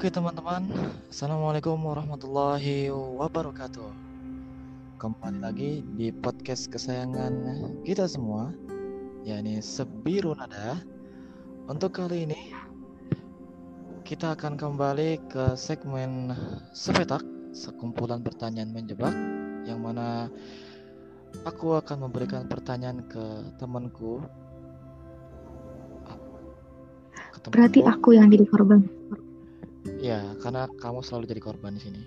Oke teman-teman, Assalamualaikum warahmatullahi wabarakatuh. Kembali lagi di podcast kesayangan kita semua yakni Sebiru Nada Untuk kali ini kita akan kembali ke segmen Sepetak Sekumpulan pertanyaan menjebak Yang mana aku akan memberikan pertanyaan ke temanku. Berarti aku yang jadi korban. Ya, karena kamu selalu jadi korban di sini.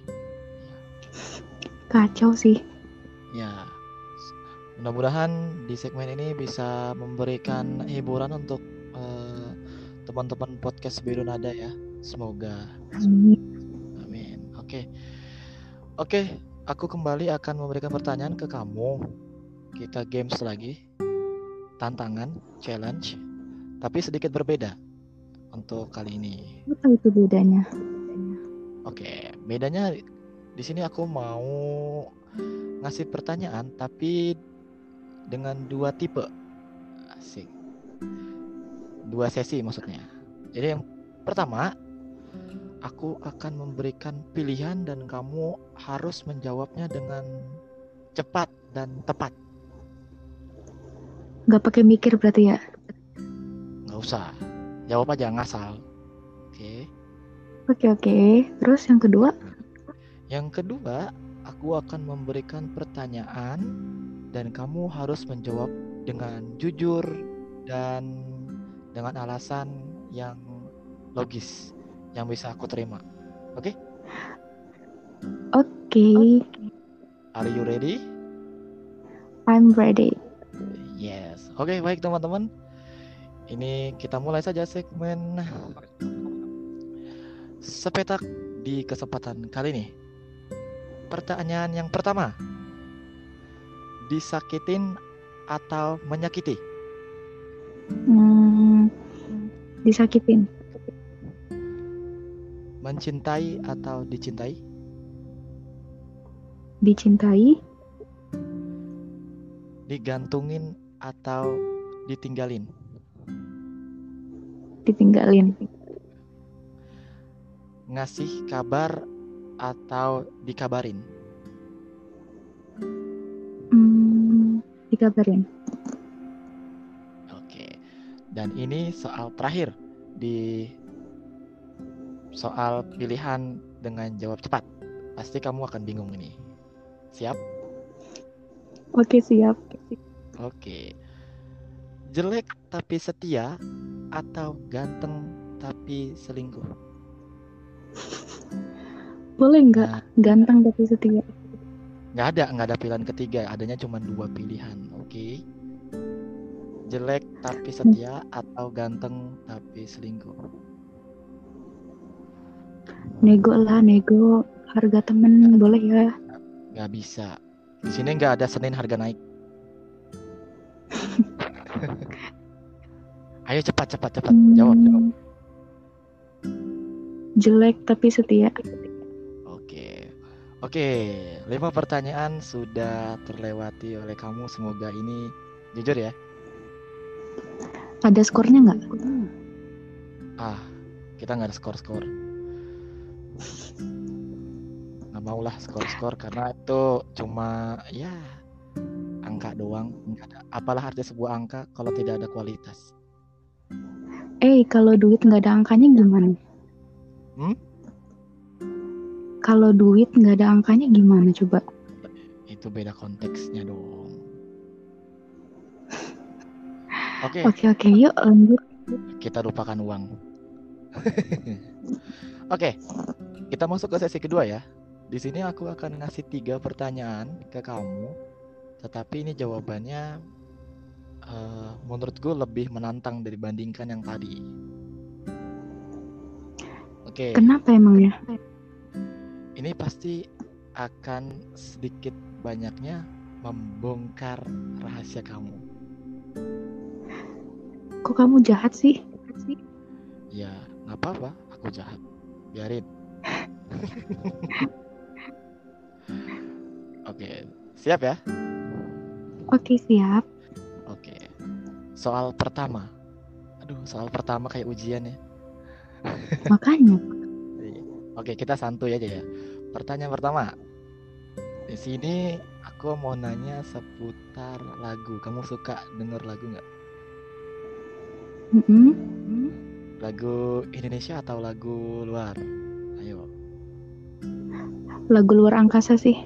Kacau sih. Ya, mudah-mudahan di segmen ini bisa memberikan hiburan untuk eh, teman-teman podcast Biru Nada ya. Semoga. Amin. Amin. Oke. Oke, aku kembali akan memberikan pertanyaan ke kamu. Kita games lagi. Tantangan, challenge, tapi sedikit berbeda untuk kali ini. Apa itu bedanya? Oke, bedanya di sini aku mau ngasih pertanyaan tapi dengan dua tipe. Asik. Dua sesi maksudnya. Jadi yang pertama, aku akan memberikan pilihan dan kamu harus menjawabnya dengan cepat dan tepat. Gak pakai mikir berarti ya? Nggak usah. Jawab aja ngasal. Oke. Oke oke. Terus yang kedua? Yang kedua, aku akan memberikan pertanyaan dan kamu harus menjawab dengan jujur dan dengan alasan yang logis yang bisa aku terima. Oke? Oke. Are you ready? I'm ready. Yes. Oke, baik teman-teman. Ini kita mulai saja segmen sepetak di kesempatan kali ini. Pertanyaan yang pertama. Disakitin atau menyakiti? Hmm, disakitin. Mencintai atau dicintai? Dicintai. Digantungin atau ditinggalin? Ditinggalin. Ngasih kabar atau dikabarin? Hmm, dikabarin. Oke. Dan ini soal terakhir di soal pilihan dengan jawab cepat. Pasti kamu akan bingung ini. Siap? Oke siap. Oke. Jelek tapi setia atau ganteng tapi selingkuh? Boleh nggak? Nah, Ganteng tapi setia. nggak ada, nggak ada pilihan ketiga. Adanya cuma dua pilihan. Oke. Jelek tapi setia atau ganteng tapi selingkuh? Nego lah nego. Harga temen boleh ya? Nggak bisa. Di sini nggak ada Senin harga naik. Ayo cepat cepat cepat jawab jawab. Hmm, Jelek tapi setia. Oke. Oke, lima pertanyaan sudah terlewati oleh kamu. Semoga ini jujur ya. Ada skornya nggak? Ah, kita nggak ada skor-skor. Nggak mau lah skor-skor karena itu cuma ya angka doang. Apalah arti sebuah angka kalau tidak ada kualitas. Eh, kalau duit nggak ada angkanya gimana? Hmm? Kalau duit nggak ada angkanya gimana coba? Itu beda konteksnya dong. Oke, Oke oke, yuk lanjut. kita lupakan uang. Oke, kita masuk ke sesi kedua ya. Di sini aku akan ngasih tiga pertanyaan ke kamu, tetapi ini jawabannya eh, menurut gue lebih menantang dibandingkan yang tadi. Oke, Kenapa emang ya? ini pasti akan sedikit banyaknya membongkar rahasia kamu. Kok kamu jahat sih? Ya, nggak apa-apa, aku jahat. Biarin. Oke, siap ya? Oke siap. Soal pertama. Aduh, soal pertama kayak ujian ya. Makanya Iya. Oke, kita santuy aja ya. Pertanyaan pertama. Di sini aku mau nanya seputar lagu. Kamu suka denger lagu nggak? Mm-mm. Lagu Indonesia atau lagu luar? Ayo. Lagu luar angkasa sih.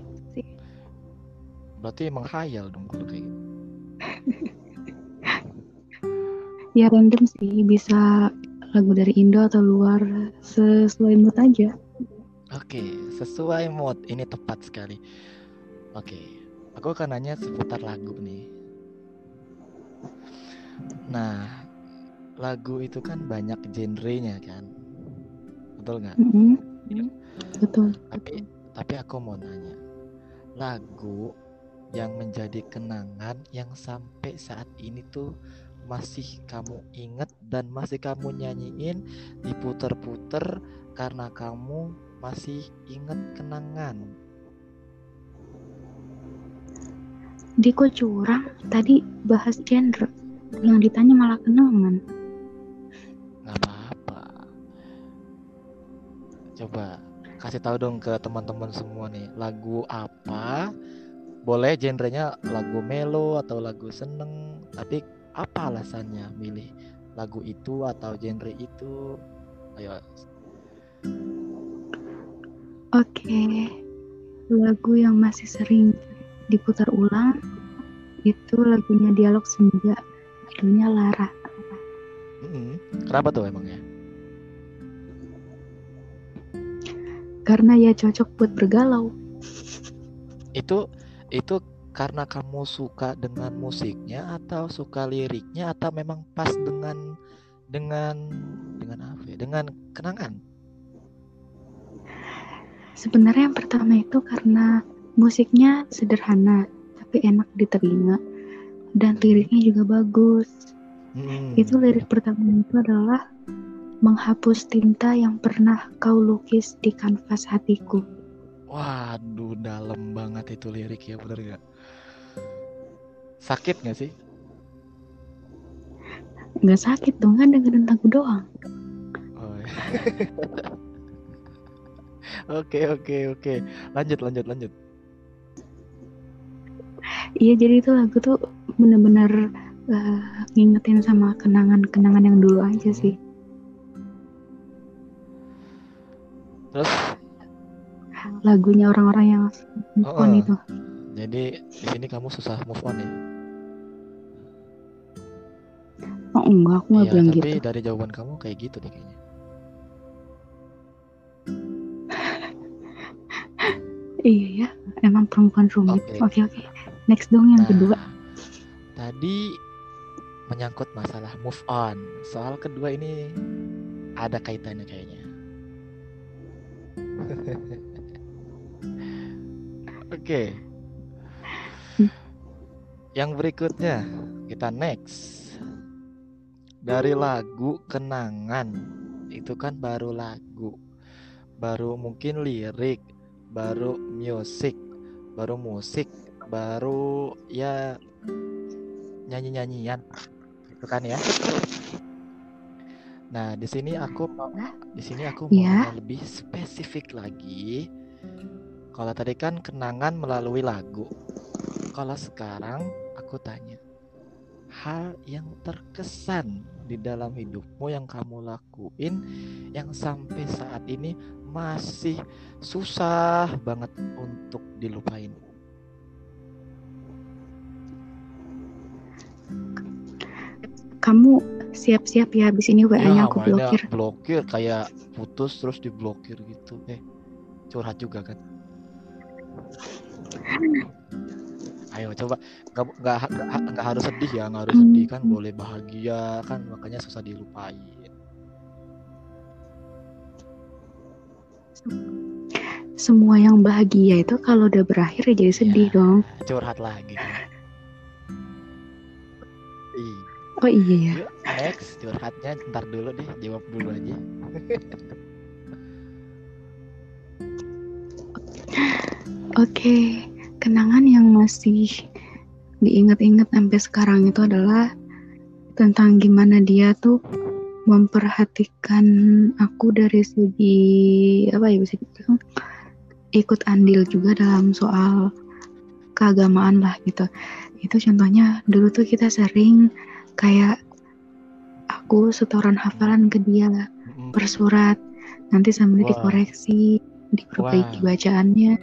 Berarti menghayal dong kalau kayak gitu. Ya random sih, bisa lagu dari Indo atau luar sesuai mood aja. Oke, sesuai mood. Ini tepat sekali. Oke, aku akan nanya seputar lagu nih. Nah, lagu itu kan banyak genrenya kan, betul nggak? Mm-mm. Betul. Tapi, tapi aku mau nanya, lagu yang menjadi kenangan yang sampai saat ini tuh masih kamu inget dan masih kamu nyanyiin diputer-puter karena kamu masih inget kenangan. Di kok curang, tadi bahas genre. Yang ditanya malah kenangan. Nggak apa-apa. Coba kasih tahu dong ke teman-teman semua nih, lagu apa? Boleh genrenya lagu melo atau lagu seneng, tapi apa alasannya milih lagu itu atau genre itu? Ayo. Oke, lagu yang masih sering diputar ulang itu lagunya Dialog Senja, judulnya Lara. Mm-mm. Kenapa tuh emangnya? Karena ya cocok buat bergalau. Itu itu karena kamu suka dengan musiknya atau suka liriknya atau memang pas dengan dengan dengan apa ya? Dengan kenangan. Sebenarnya yang pertama itu karena musiknya sederhana tapi enak di telinga dan liriknya juga bagus. Hmm. Itu lirik pertama itu adalah menghapus tinta yang pernah kau lukis di kanvas hatiku. Waduh, dalam banget itu lirik ya, bener gak? Sakit gak sih? Nggak sakit dong kan dengerin lagu doang. Oh, iya. Oke, oke, oke. Lanjut, lanjut, lanjut. Iya jadi itu lagu tuh bener-bener eh, ngingetin sama kenangan-kenangan yang dulu aja sih. Terus, Lagunya orang-orang yang move on Heeh. itu. jadi di sini kamu susah move on ya? Oh enggak, aku nggak Iya, bilang tapi gitu. dari jawaban kamu kayak gitu deh kayaknya. Iya ya, emang perempuan rumit. Oke. Oke oke. Next dong yang Nah, kedua. tadi menyangkut masalah move on. Soal kedua ini ada kaitannya kayaknya. Oke. Hmm. Yang berikutnya kita next. Dari lagu Kenangan. Itu kan baru lagu. Baru mungkin lirik, baru musik, baru musik, baru ya nyanyi-nyanyian. Itu kan ya. Nah, di sini aku mau di sini aku mau Iya. nanya lebih spesifik lagi. Kalau tadi kan kenangan melalui lagu. Kalau sekarang aku tanya, hal yang terkesan di dalam hidupmu yang kamu lakuin yang sampai saat ini masih susah banget untuk dilupain. Kamu siap-siap ya habis ini WA-nya aku mainnya blokir. blokir kayak putus terus diblokir gitu. Eh, curhat juga kan? Ayo coba nggak nggak harus sedih ya, nggak harus sedih kan, Hmm. boleh bahagia kan, makanya susah dilupain. Semua yang bahagia itu kalau udah berakhir ya jadi sedih Ya, dong. Curhat lagi. Ih, Oh iya ya. next curhatnya ntar dulu deh, jawab dulu aja. Oke, kenangan yang masih diingat-ingat sampai sekarang itu adalah tentang gimana dia tuh memperhatikan aku dari segi apa ya bisa dibilang ikut andil juga dalam soal keagamaan lah gitu. Itu contohnya dulu tuh kita sering kayak aku setoran hafalan ke dia per surat nanti sambil Wah. dikoreksi diperbaiki Wah. bacaannya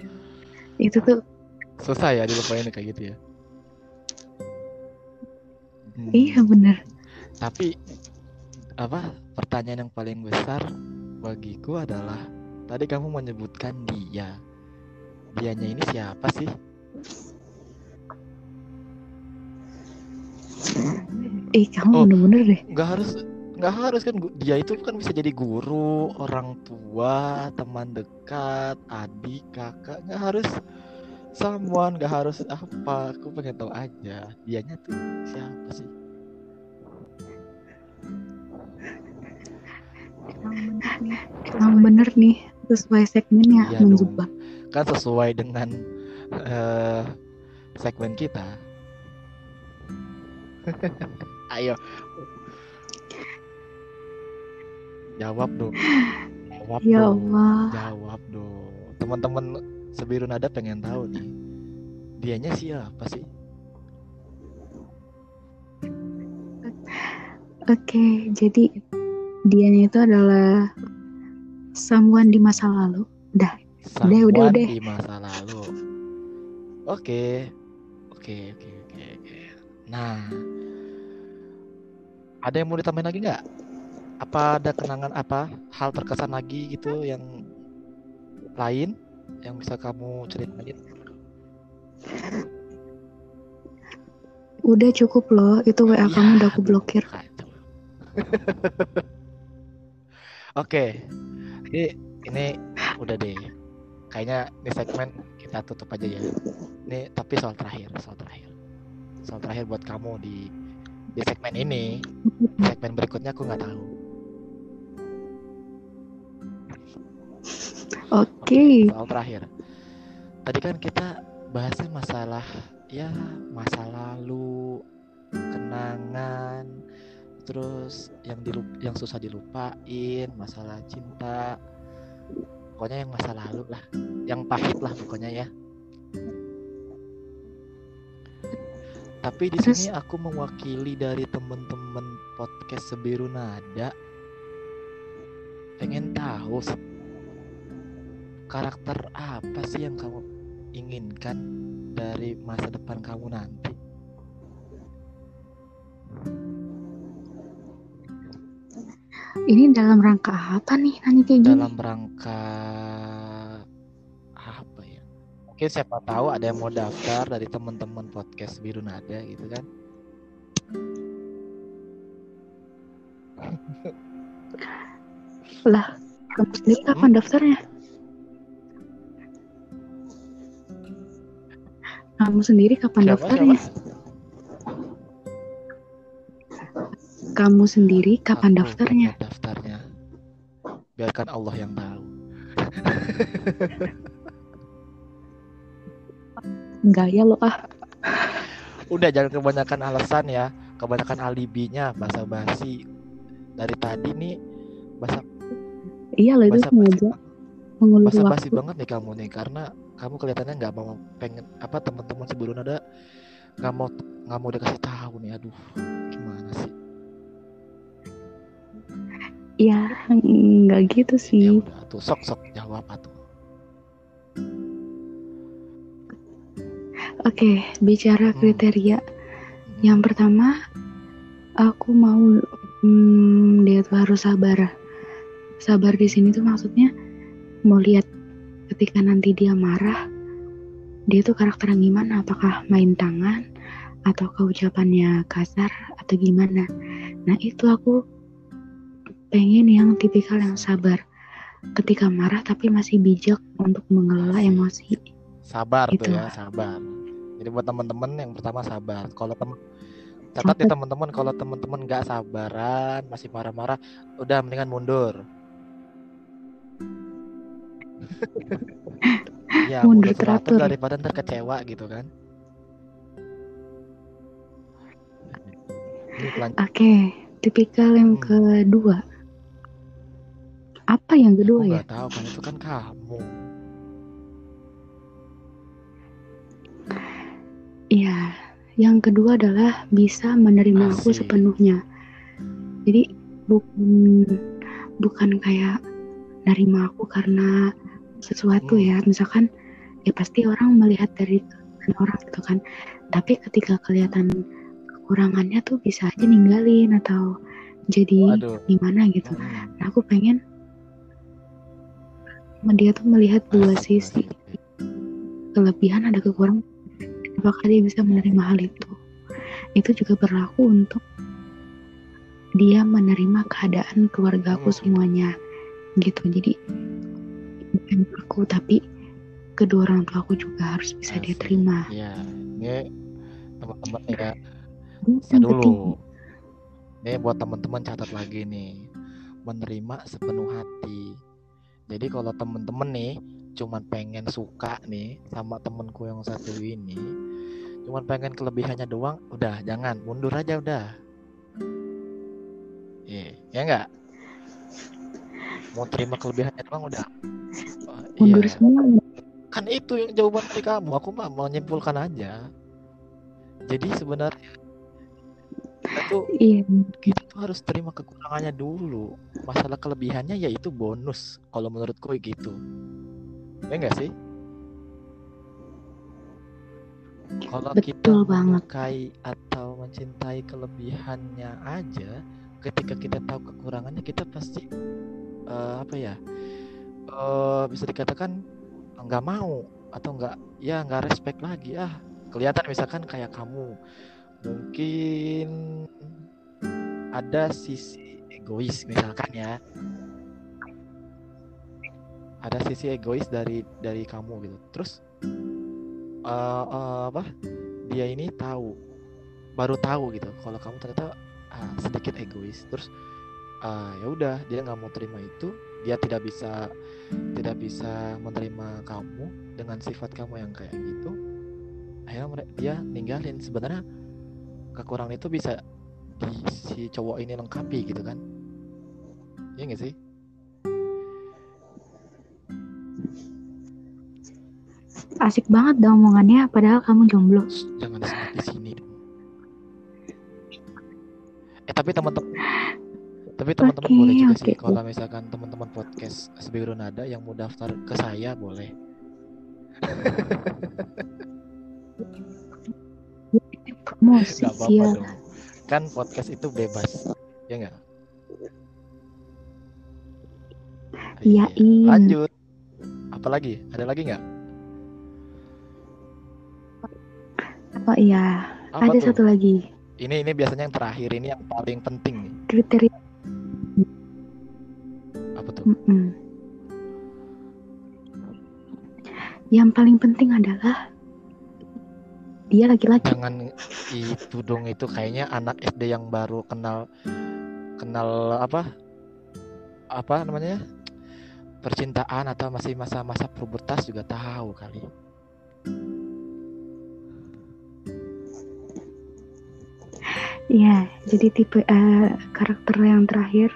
itu tuh Susah ya dilupain kayak gitu ya. Hmm. iya bener Tapi apa pertanyaan yang paling besar bagiku adalah tadi kamu menyebutkan dia. Dianya ini siapa sih? eh kamu Oh. bener-bener deh Nggak harus nggak harus kan dia itu kan bisa jadi guru, orang tua, teman dekat, adik, kakak. Nggak harus someone, nggak harus apa. Aku pengen tahu aja dianya tuh siapa sih? emang bener nih sesuai segmennya Iya dong. menjebak kan sesuai dengan eh, segmen kita. Ayo. Jawab dong. Jawab ya dong. Allah Jawab dong. Teman-teman sebiru nada pengen tahu nih. Dianya siapa sih? oke jadi dianya itu adalah someone di masa lalu Udah, udah, Someone udah. di masa lalu. Oke. Oke, oke, oke, oke. Nah, ada yang mau ditambahin lagi nggak? Apa ada kenangan apa hal terkesan lagi gitu yang lain yang bisa kamu ceritain? udah cukup loh itu WA Ya, kamu udah aku blokir. Oke, ini ini udah deh. Kayaknya di segmen kita tutup aja ya. Ini tapi soal terakhir, soal terakhir, soal terakhir buat kamu di di segmen ini. Segmen berikutnya aku nggak tahu. Oke Soal terakhir. Tadi kan kita bahasnya masalah ya masa lalu, kenangan, terus yang dilup yang susah dilupain, masalah cinta. Pokoknya yang masa lalu lah, yang pahit lah pokoknya ya. Tapi di Terus- sini aku mewakili dari temen-temen podcast Sebiru Nada. Pengen tahu karakter apa sih yang kamu inginkan dari masa depan kamu nanti? ini dalam rangka apa nih nanya kayak gini Dalam rangka apa ya? Mungkin siapa tahu ada yang mau daftar dari teman-teman podcast Biru Nada gitu kan? lah kamu sendiri kapan Hmm? daftarnya kamu sendiri kapan Siapa daftarnya siapa? kamu sendiri kapan Aku daftarnya daftarnya. Biarkan Allah yang tahu. gaya lo ah Udah jangan kebanyakan alasan ya, kebanyakan alibinya, basa-basi. Dari tadi nih basa iya lo itu sengaja mengulur basa-basi waktu banget nih kamu nih karena kamu kelihatannya nggak mau pengen apa teman-teman sebelum ada nggak mau nggak mau dikasih tahu nih aduh gimana sih? Ya nggak gitu ya sih udah tuh sok sok jawab atuh oke bicara Hmm. kriteria. Mm, yang pertama aku mau hmm, dia tuh harus sabar. Sabar di sini tuh maksudnya mau lihat ketika nanti dia marah dia tuh karakternya gimana? Apakah main tangan atau ucapannya kasar atau gimana? Nah itu aku pengen yang tipikal yang sabar. Ketika marah tapi masih bijak untuk mengelola emosi. Sabar Gitu. tuh ya sabar. Jadi buat teman-teman yang pertama sabar. Kalau temen catat ya teman-teman kalau teman-teman nggak sabaran masih marah-marah udah mendingan mundur ya Mundur teratur teratur. daripada ntar kecewa gitu kan Oke, tipikal yang Hmm. kedua. Apa yang kedua Aku ya? nggak tahu kan itu kan kamu. Iya, yang kedua adalah bisa menerima aku Asik. sepenuhnya. Jadi bukan bukan kayak nerima aku karena sesuatu Hmm. ya. Misalkan ya pasti orang melihat dari orang gitu kan. Tapi ketika kelihatan kekurangannya tuh bisa aja ninggalin atau jadi Waduh. gimana gitu. Hmm. Nah, aku pengen dia tuh melihat dua sisi kelebihan ada kekurangan apakah dia bisa menerima hal itu itu juga berlaku untuk dia menerima keadaan keluarga aku Hmm. semuanya gitu jadi aku tapi kedua orang tua aku juga harus bisa dia Asik. terima Iya, ini teman-teman ya. Penting dulu. Ini buat teman-teman catat lagi nih. Menerima sepenuh hati. Jadi kalau teman-teman nih cuman pengen suka nih sama temenku yang satu ini, cuman pengen kelebihannya doang, udah jangan mundur aja udah. Iya, ya enggak? Mau terima kelebihannya doang udah. Oh, mundur iya, semua kan itu yang jawaban dari kamu. Aku mah menyimpulkan aja. Jadi sebenarnya kita tuh iya kita tuh harus terima kekurangannya dulu masalah kelebihannya yaitu bonus kalau menurutku gitu ya enggak sih kalau kita Betul banget. menyukai atau mencintai kelebihannya aja ketika kita tahu kekurangannya kita pasti eh, apa ya eh, bisa dikatakan nggak mau atau nggak ya nggak respect lagi. Ah kelihatan misalkan kayak kamu. Mungkin ada sisi egois misalkan ya. Ada sisi egois dari dari kamu gitu. Terus eh, eh, apa dia ini tahu baru tahu gitu. Kalau kamu ternyata ah, sedikit egois terus ah, ya udah dia nggak mau terima itu. Dia tidak bisa tidak bisa menerima kamu dengan sifat kamu yang kayak gitu. Akhirnya mere- dia ninggalin. Sebenarnya kekurangan itu bisa di si cowok ini lengkapi gitu kan? Iya nggak sih? Asik banget dong omongannya padahal kamu jomblo. Jangan di sini eh tapi teman-teman tapi teman-teman Oke, boleh juga sih oke. kalau misalkan teman-teman podcast Sebiru Nada yang mau daftar ke saya boleh. Promosi apa-apa ya dong. Kan podcast itu bebas ya nggak? Iya. Iyain. lanjut. Apa lagi ada lagi nggak? Oh iya. Apa ada tuh? satu lagi. Ini ini biasanya yang terakhir ini yang paling penting. Kriteria apa tuh? Mm-mm. yang paling penting adalah dia laki-laki. Jangan itu dong itu kayaknya anak SD yang baru kenal kenal apa? Apa namanya? Percintaan atau masih masa-masa pubertas juga tahu kali. Iya, jadi tipe eh, karakter yang terakhir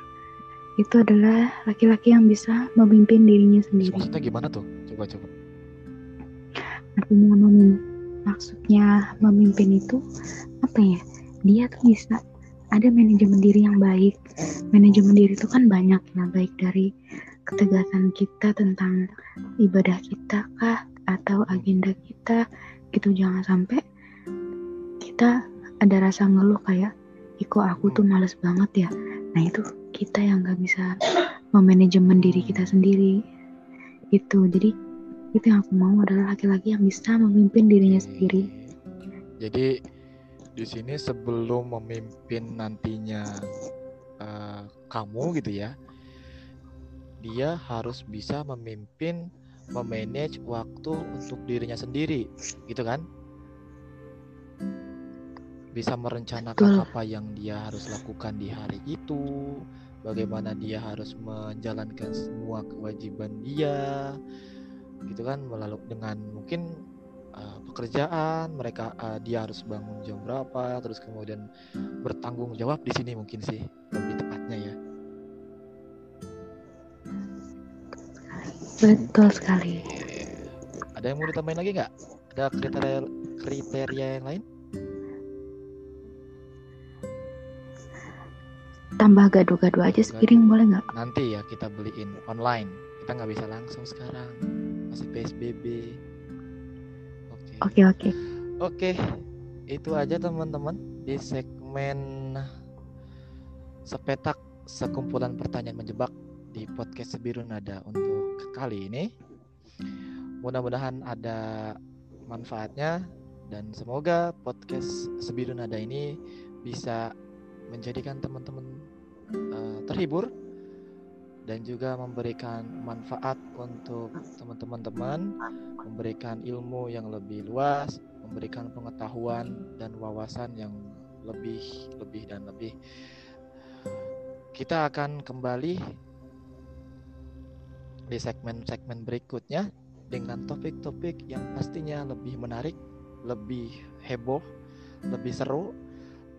itu adalah laki-laki yang bisa memimpin dirinya sendiri. maksudnya gimana tuh coba coba Artinya memim- maksudnya memimpin itu apa ya? Dia tuh bisa ada manajemen diri yang baik. Manajemen diri itu kan banyak ya, baik dari ketegasan kita tentang ibadah kita kah atau agenda kita gitu jangan sampai kita ada rasa ngeluh kayak iko aku tuh males banget ya nah itu kita yang nggak bisa memanajemen diri kita sendiri. Itu jadi itu yang aku mau adalah laki-laki yang bisa memimpin dirinya sendiri. Jadi di sini sebelum memimpin nantinya eh, kamu gitu ya dia harus bisa memimpin memanage waktu untuk dirinya sendiri gitu kan? Bisa merencanakan Betul. apa yang dia harus lakukan di hari itu bagaimana dia harus menjalankan semua kewajiban dia gitu kan melalui dengan mungkin uh, pekerjaan, mereka uh, dia harus bangun jam berapa, terus kemudian bertanggung jawab di sini mungkin sih lebih tepatnya ya. Betul sekali. Ada yang mau ditambahin lagi nggak? Ada kriteria kriteria yang lain? Tambah gado-gado aja sepiring boleh nggak? Nanti ya kita beliin online. Kita nggak bisa langsung sekarang. Masih PSBB. Oke. Oke oke. Oke. Itu aja teman-teman di segmen sepetak sekumpulan pertanyaan menjebak di podcast Sebiru Nada untuk kali ini. Mudah-mudahan ada manfaatnya dan semoga podcast Sebiru Nada ini bisa menjadikan teman-teman uh, terhibur dan juga memberikan manfaat untuk teman-teman teman, memberikan ilmu yang lebih luas, memberikan pengetahuan dan wawasan yang lebih lebih dan lebih. Kita akan kembali di segmen-segmen berikutnya dengan topik-topik yang pastinya lebih menarik, lebih heboh, lebih seru,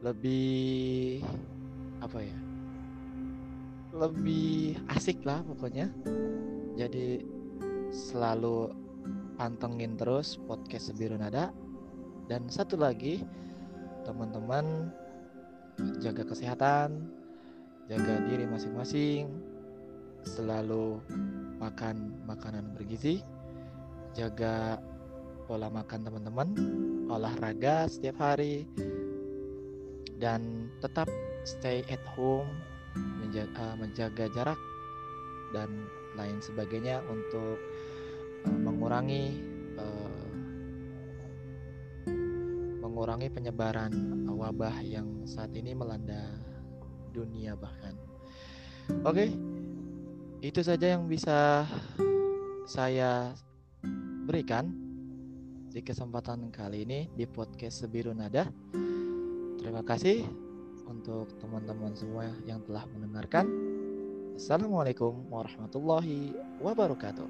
lebih apa ya? Lebih asik lah pokoknya. Jadi selalu pantengin terus podcast Sebiru Nada. Dan satu lagi, teman-teman jaga kesehatan, jaga diri masing-masing, selalu makan makanan bergizi, jaga pola makan teman-teman, olahraga setiap hari, dan tetap stay at home, menjaga, uh, menjaga jarak dan lain sebagainya untuk uh, mengurangi uh, mengurangi penyebaran wabah yang saat ini melanda dunia bahkan. Oke. Okay itu saja yang bisa saya berikan di kesempatan kali ini di podcast Sebiru Nada. Terima kasih untuk teman-teman semua yang telah mendengarkan. Assalamualaikum warahmatullahi wabarakatuh.